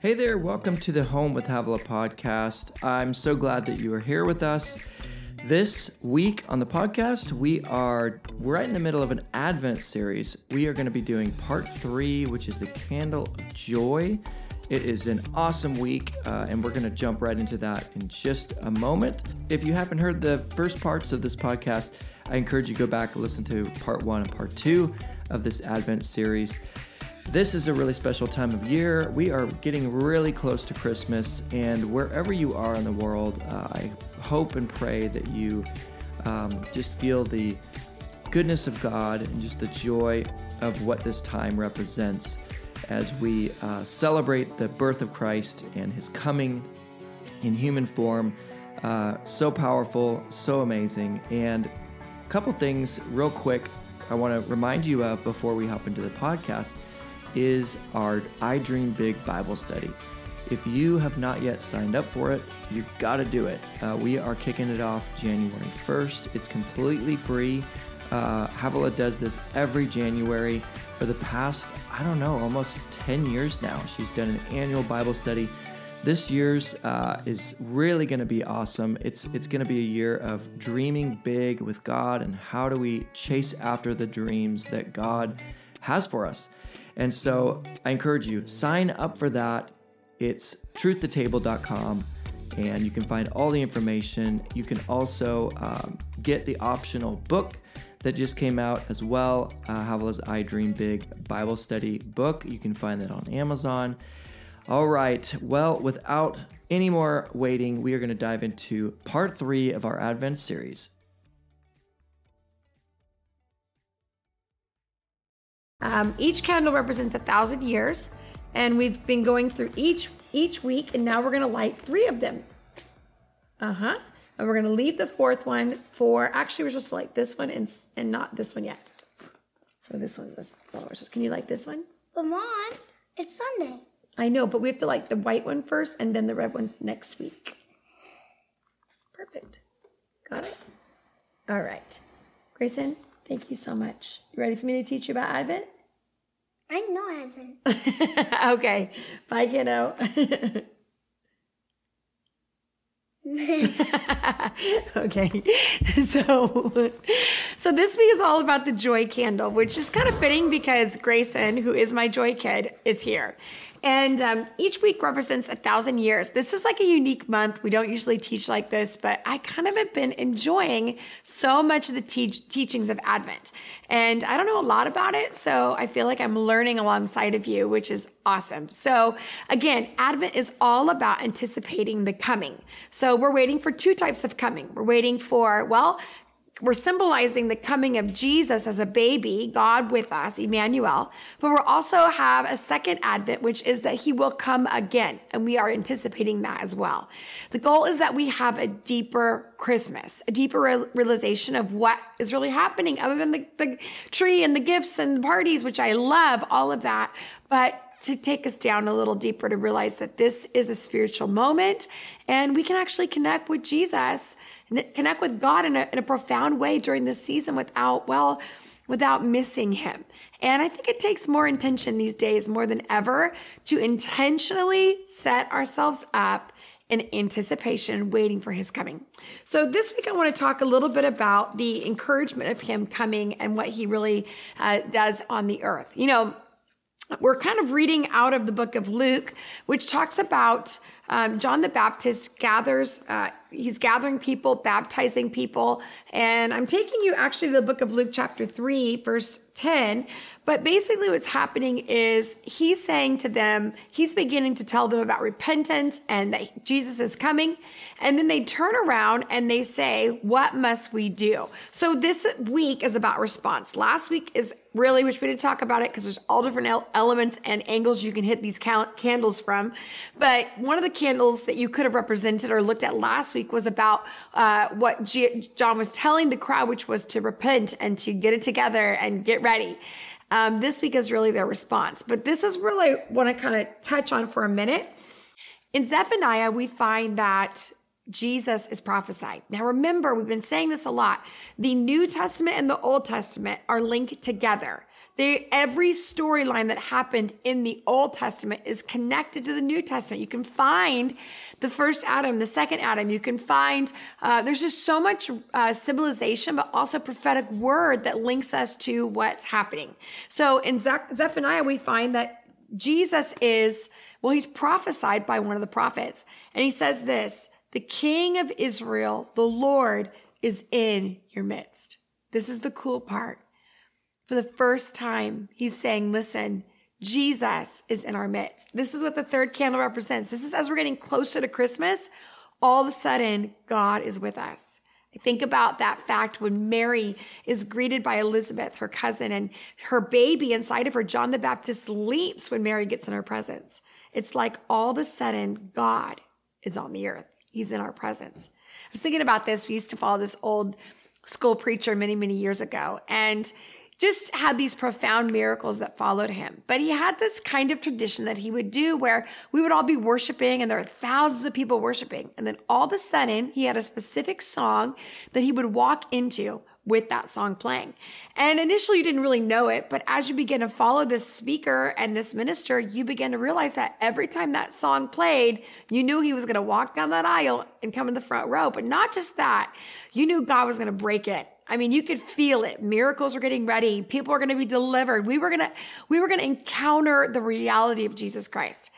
Hey there, welcome to the Home with Havilah podcast. I'm so glad that you are here with us. This week on the podcast, we are right in the middle of an Advent series. We are going to be doing part three, which is the Candle of Joy. It is an awesome week, uh, and we're going to jump right into that in just a moment. If you haven't heard the first parts of this podcast, I encourage you to go back and listen to part one and part two of this Advent series. This is a really special time of year. We are getting really close to Christmas, and wherever you are in the world, uh, I hope and pray that you um, just feel the goodness of God and just the joy of what this time represents as we uh, celebrate the birth of Christ and his coming in human form. Uh, so powerful, so amazing. And couple things, real quick, I want to remind you of before we hop into the podcast is our I Dream Big Bible study. If you have not yet signed up for it, you've got to do it. Uh, we are kicking it off January 1st. It's completely free. Uh, Havilah does this every January for the past, I don't know, almost 10 years now. She's done an annual Bible study. This year's uh, is really going to be awesome. It's it's going to be a year of dreaming big with God and how do we chase after the dreams that God has for us. And so I encourage you, sign up for that. It's truthtotable.com and you can find all the information. You can also um, get the optional book that just came out as well, uh, Havilah's I Dream Big Bible Study book. You can find that on Amazon. All right, well, without any more waiting, we are going to dive into part three of our Advent series. Um, each candle represents a thousand years, and we've been going through each each week, and now we're gonna light three of them. Uh huh. And we're gonna leave the fourth one for. Actually, we're supposed to light this one and and not this one yet. So this one's this. Can you light this one? But mom, it's Sunday. I know, but we have to light the white one first, and then the red one next week. Perfect. Got it. All right, Grayson. Thank you so much. You ready for me to teach you about Advent? I know Advent. okay. Bye, kiddo. okay. So so this week is all about the joy candle, which is kind of fitting because Grayson, who is my joy kid, is here. And um, each week represents a thousand years. This is like a unique month. We don't usually teach like this, but I kind of have been enjoying so much of the teach- teachings of Advent. And I don't know a lot about it, so I feel like I'm learning alongside of you, which is awesome. So, again, Advent is all about anticipating the coming. So, we're waiting for two types of coming. We're waiting for, well, we're symbolizing the coming of Jesus as a baby, God with us, Emmanuel. But we also have a second advent, which is that he will come again. And we are anticipating that as well. The goal is that we have a deeper Christmas, a deeper realization of what is really happening other than the, the tree and the gifts and the parties, which I love, all of that. But to take us down a little deeper to realize that this is a spiritual moment and we can actually connect with Jesus connect with God in a, in a profound way during this season without, well, without missing Him. And I think it takes more intention these days more than ever to intentionally set ourselves up in anticipation, waiting for his coming. So, this week I want to talk a little bit about the encouragement of him coming and what he really uh, does on the earth. You know, we're kind of reading out of the book of Luke, which talks about um, John the Baptist gathers, uh, he's gathering people, baptizing people. And I'm taking you actually to the book of Luke, chapter 3, verse 10. But basically, what's happening is he's saying to them, he's beginning to tell them about repentance and that Jesus is coming. And then they turn around and they say, What must we do? So this week is about response. Last week is really, which we didn't talk about it because there's all different elements and angles you can hit these candles from. But one of the candles that you could have represented or looked at last week was about uh, what G- John was telling the crowd, which was to repent and to get it together and get ready. Um, this week is really their response. But this is really what I kind of touch on for a minute. In Zephaniah, we find that Jesus is prophesied. Now, remember, we've been saying this a lot. The New Testament and the Old Testament are linked together. They, every storyline that happened in the Old Testament is connected to the New Testament. You can find the first Adam, the second Adam. You can find, uh, there's just so much uh, civilization, but also prophetic word that links us to what's happening. So in Ze- Zephaniah, we find that Jesus is, well, he's prophesied by one of the prophets. And he says this The King of Israel, the Lord, is in your midst. This is the cool part. For the first time, he's saying, Listen, Jesus is in our midst. This is what the third candle represents. This is as we're getting closer to Christmas, all of a sudden, God is with us. I think about that fact when Mary is greeted by Elizabeth, her cousin, and her baby inside of her, John the Baptist, leaps when Mary gets in her presence. It's like all of a sudden, God is on the earth. He's in our presence. I was thinking about this. We used to follow this old school preacher many, many years ago. And just had these profound miracles that followed him. But he had this kind of tradition that he would do where we would all be worshiping and there are thousands of people worshiping. And then all of a sudden, he had a specific song that he would walk into with that song playing. And initially you didn't really know it, but as you begin to follow this speaker and this minister, you begin to realize that every time that song played, you knew he was going to walk down that aisle and come in the front row. But not just that, you knew God was going to break it I mean, you could feel it. Miracles were getting ready. People are going to be delivered. We were going to, we were going to encounter the reality of Jesus Christ.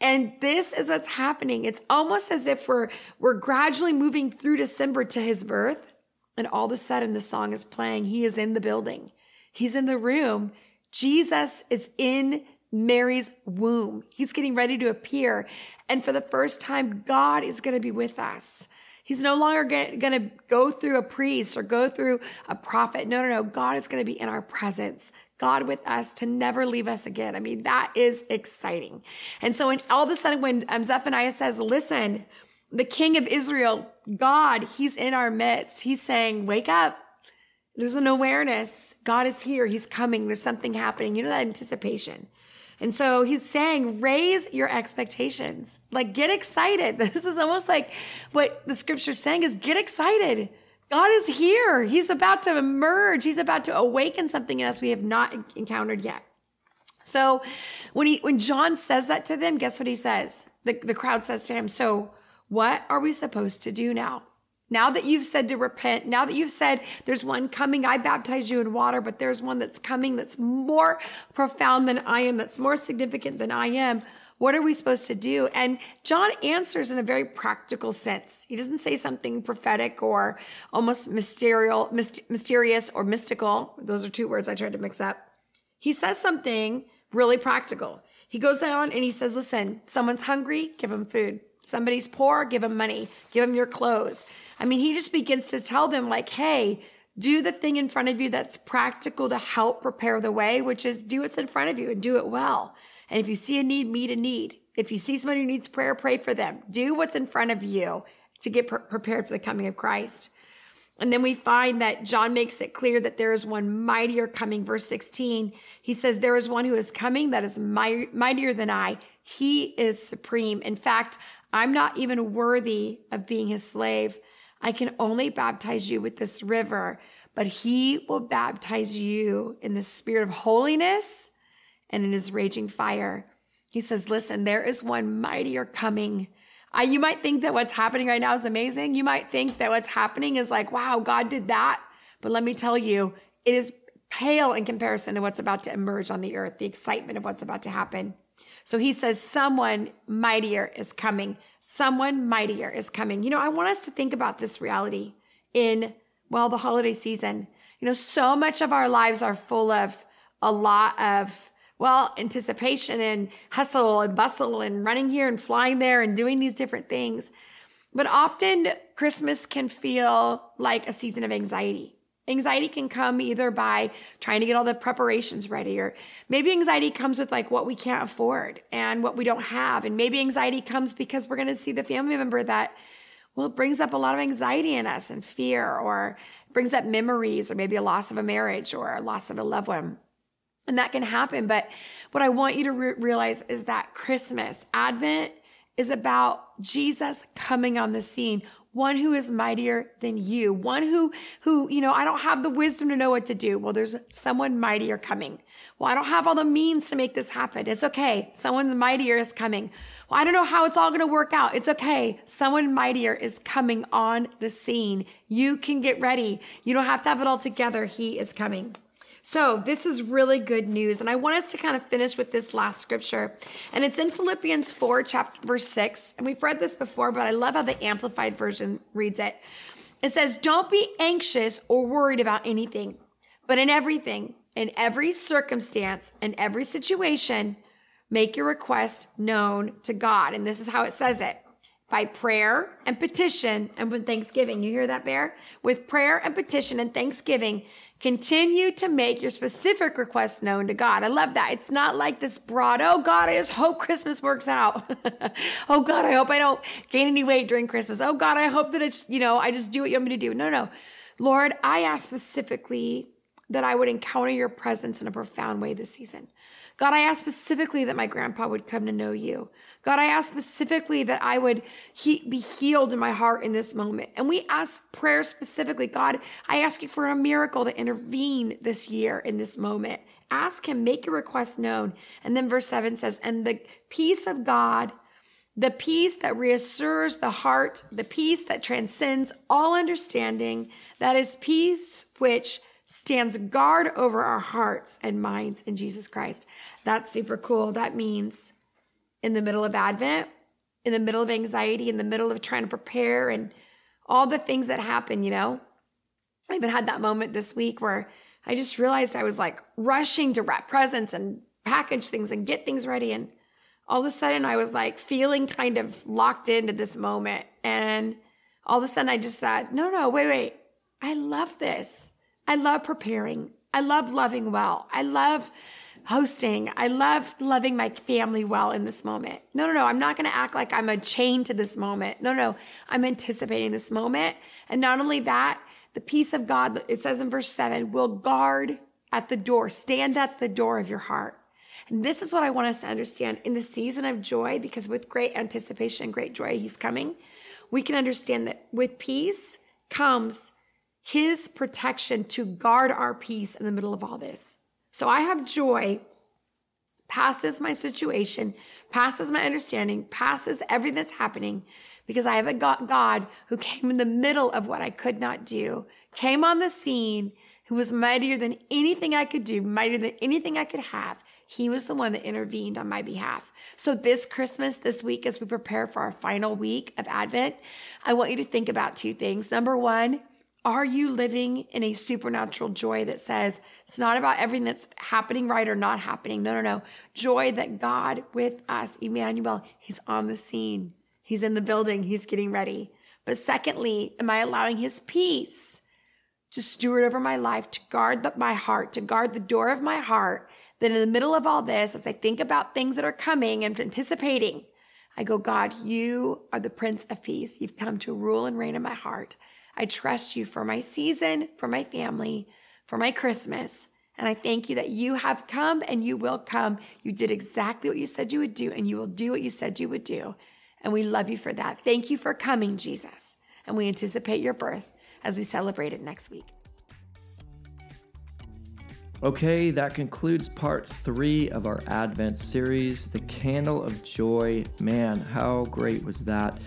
And this is what's happening. It's almost as if we're, we're gradually moving through December to his birth. And all of a sudden the song is playing. He is in the building. He's in the room. Jesus is in Mary's womb. He's getting ready to appear. And for the first time, God is going to be with us. He's no longer going to go through a priest or go through a prophet. No, no, no. God is going to be in our presence. God with us to never leave us again. I mean, that is exciting. And so when all of a sudden, when um, Zephaniah says, listen, the king of Israel, God, he's in our midst. He's saying, wake up. There's an awareness. God is here. He's coming. There's something happening. You know, that anticipation. And so he's saying, raise your expectations. Like, get excited. This is almost like what the scripture's saying is get excited. God is here. He's about to emerge. He's about to awaken something in us we have not encountered yet. So when he when John says that to them, guess what he says? The, the crowd says to him, So what are we supposed to do now? Now that you've said to repent, now that you've said there's one coming, I baptize you in water, but there's one that's coming that's more profound than I am, that's more significant than I am. What are we supposed to do? And John answers in a very practical sense. He doesn't say something prophetic or almost mysterious, mysterious or mystical. Those are two words I tried to mix up. He says something really practical. He goes on and he says, listen, someone's hungry, give them food. Somebody's poor, give them money, give them your clothes. I mean, he just begins to tell them, like, hey, do the thing in front of you that's practical to help prepare the way, which is do what's in front of you and do it well. And if you see a need, meet a need. If you see somebody who needs prayer, pray for them. Do what's in front of you to get pre- prepared for the coming of Christ. And then we find that John makes it clear that there is one mightier coming. Verse 16, he says, There is one who is coming that is mightier than I. He is supreme. In fact, I'm not even worthy of being his slave. I can only baptize you with this river, but he will baptize you in the spirit of holiness and in his raging fire. He says, Listen, there is one mightier coming. I, you might think that what's happening right now is amazing. You might think that what's happening is like, wow, God did that. But let me tell you, it is pale in comparison to what's about to emerge on the earth, the excitement of what's about to happen. So he says, Someone mightier is coming. Someone mightier is coming. You know, I want us to think about this reality in, well, the holiday season. You know, so much of our lives are full of a lot of, well, anticipation and hustle and bustle and running here and flying there and doing these different things. But often Christmas can feel like a season of anxiety. Anxiety can come either by trying to get all the preparations ready, or maybe anxiety comes with like what we can't afford and what we don't have. And maybe anxiety comes because we're going to see the family member that, well, it brings up a lot of anxiety in us and fear, or brings up memories, or maybe a loss of a marriage or a loss of a loved one. And that can happen. But what I want you to re- realize is that Christmas, Advent, is about Jesus coming on the scene one who is mightier than you, one who, who, you know, I don't have the wisdom to know what to do. Well, there's someone mightier coming. Well, I don't have all the means to make this happen. It's okay. Someone's mightier is coming. Well, I don't know how it's all going to work out. It's okay. Someone mightier is coming on the scene. You can get ready. You don't have to have it all together. He is coming. So, this is really good news. And I want us to kind of finish with this last scripture. And it's in Philippians 4, chapter verse 6. And we've read this before, but I love how the Amplified Version reads it. It says, Don't be anxious or worried about anything, but in everything, in every circumstance, in every situation, make your request known to God. And this is how it says it by prayer and petition and with thanksgiving. You hear that, Bear? With prayer and petition and thanksgiving, Continue to make your specific requests known to God. I love that. It's not like this broad, oh God, I just hope Christmas works out. oh God, I hope I don't gain any weight during Christmas. Oh God, I hope that it's, you know, I just do what you want me to do. No, no. Lord, I ask specifically that I would encounter your presence in a profound way this season. God, I ask specifically that my grandpa would come to know you. God, I ask specifically that I would he- be healed in my heart in this moment. And we ask prayer specifically. God, I ask you for a miracle to intervene this year in this moment. Ask him, make your request known. And then verse seven says, and the peace of God, the peace that reassures the heart, the peace that transcends all understanding, that is peace which stands guard over our hearts and minds in Jesus Christ. That's super cool. That means in the middle of Advent, in the middle of anxiety, in the middle of trying to prepare and all the things that happen, you know. I even had that moment this week where I just realized I was like rushing to wrap presents and package things and get things ready. And all of a sudden I was like feeling kind of locked into this moment. And all of a sudden I just thought, no, no, wait, wait. I love this. I love preparing. I love loving well. I love hosting. I love loving my family well in this moment. No, no, no. I'm not going to act like I'm a chain to this moment. No, no. I'm anticipating this moment. And not only that, the peace of God, it says in verse seven, will guard at the door, stand at the door of your heart. And this is what I want us to understand in the season of joy, because with great anticipation and great joy, he's coming. We can understand that with peace comes his protection to guard our peace in the middle of all this. So I have joy passes my situation, passes my understanding, passes everything that's happening because I have a God who came in the middle of what I could not do, came on the scene, who was mightier than anything I could do, mightier than anything I could have. He was the one that intervened on my behalf. So this Christmas, this week, as we prepare for our final week of Advent, I want you to think about two things. Number one, are you living in a supernatural joy that says it's not about everything that's happening right or not happening? No, no, no. Joy that God with us, Emmanuel, He's on the scene. He's in the building. He's getting ready. But secondly, am I allowing His peace to steward over my life, to guard my heart, to guard the door of my heart? Then in the middle of all this, as I think about things that are coming and anticipating, I go, God, you are the Prince of Peace. You've come to rule and reign in my heart. I trust you for my season, for my family, for my Christmas. And I thank you that you have come and you will come. You did exactly what you said you would do, and you will do what you said you would do. And we love you for that. Thank you for coming, Jesus. And we anticipate your birth as we celebrate it next week. Okay, that concludes part three of our Advent series, The Candle of Joy. Man, how great was that?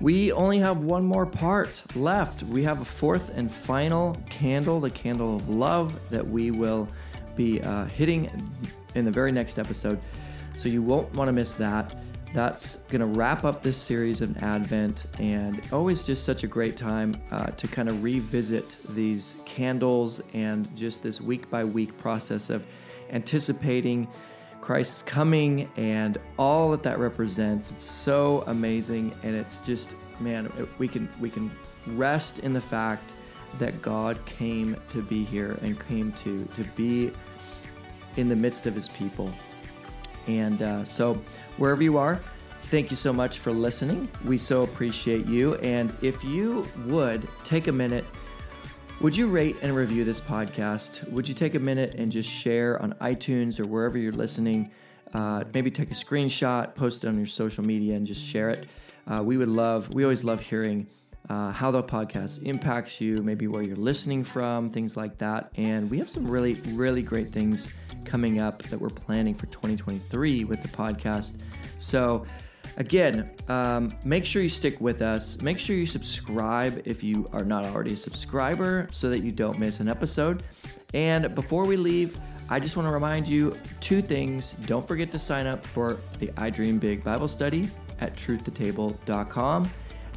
We only have one more part left. We have a fourth and final candle, the candle of love, that we will be uh, hitting in the very next episode. So you won't want to miss that. That's going to wrap up this series of Advent, and always just such a great time uh, to kind of revisit these candles and just this week by week process of anticipating Christ's coming and all that that represents. It's so amazing, and it's just man, we can we can rest in the fact that God came to be here and came to to be in the midst of His people. And uh, so, wherever you are, thank you so much for listening. We so appreciate you. And if you would take a minute would you rate and review this podcast? Would you take a minute and just share on iTunes or wherever you're listening? Uh, maybe take a screenshot, post it on your social media, and just share it. Uh, we would love, we always love hearing uh, how the podcast impacts you, maybe where you're listening from, things like that. And we have some really, really great things coming up that we're planning for 2023 with the podcast. So, again, um, make sure you stick with us. Make sure you subscribe if you are not already a subscriber so that you don't miss an episode. And before we leave, I just want to remind you two things. Don't forget to sign up for the I Dream Big Bible study at truthtotable.com.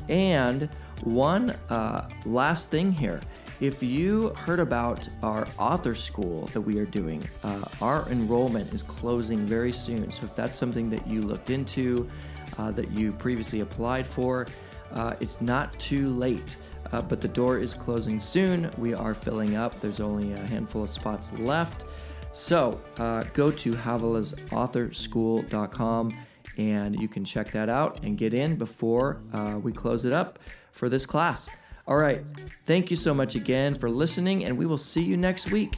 And one uh, last thing here. If you heard about our author school that we are doing, uh, our enrollment is closing very soon. So if that's something that you looked into, uh, that you previously applied for, uh, it's not too late. Uh, but the door is closing soon. We are filling up. There's only a handful of spots left. So uh, go to havilahsAuthorSchool.com and you can check that out and get in before uh, we close it up for this class. All right. Thank you so much again for listening, and we will see you next week.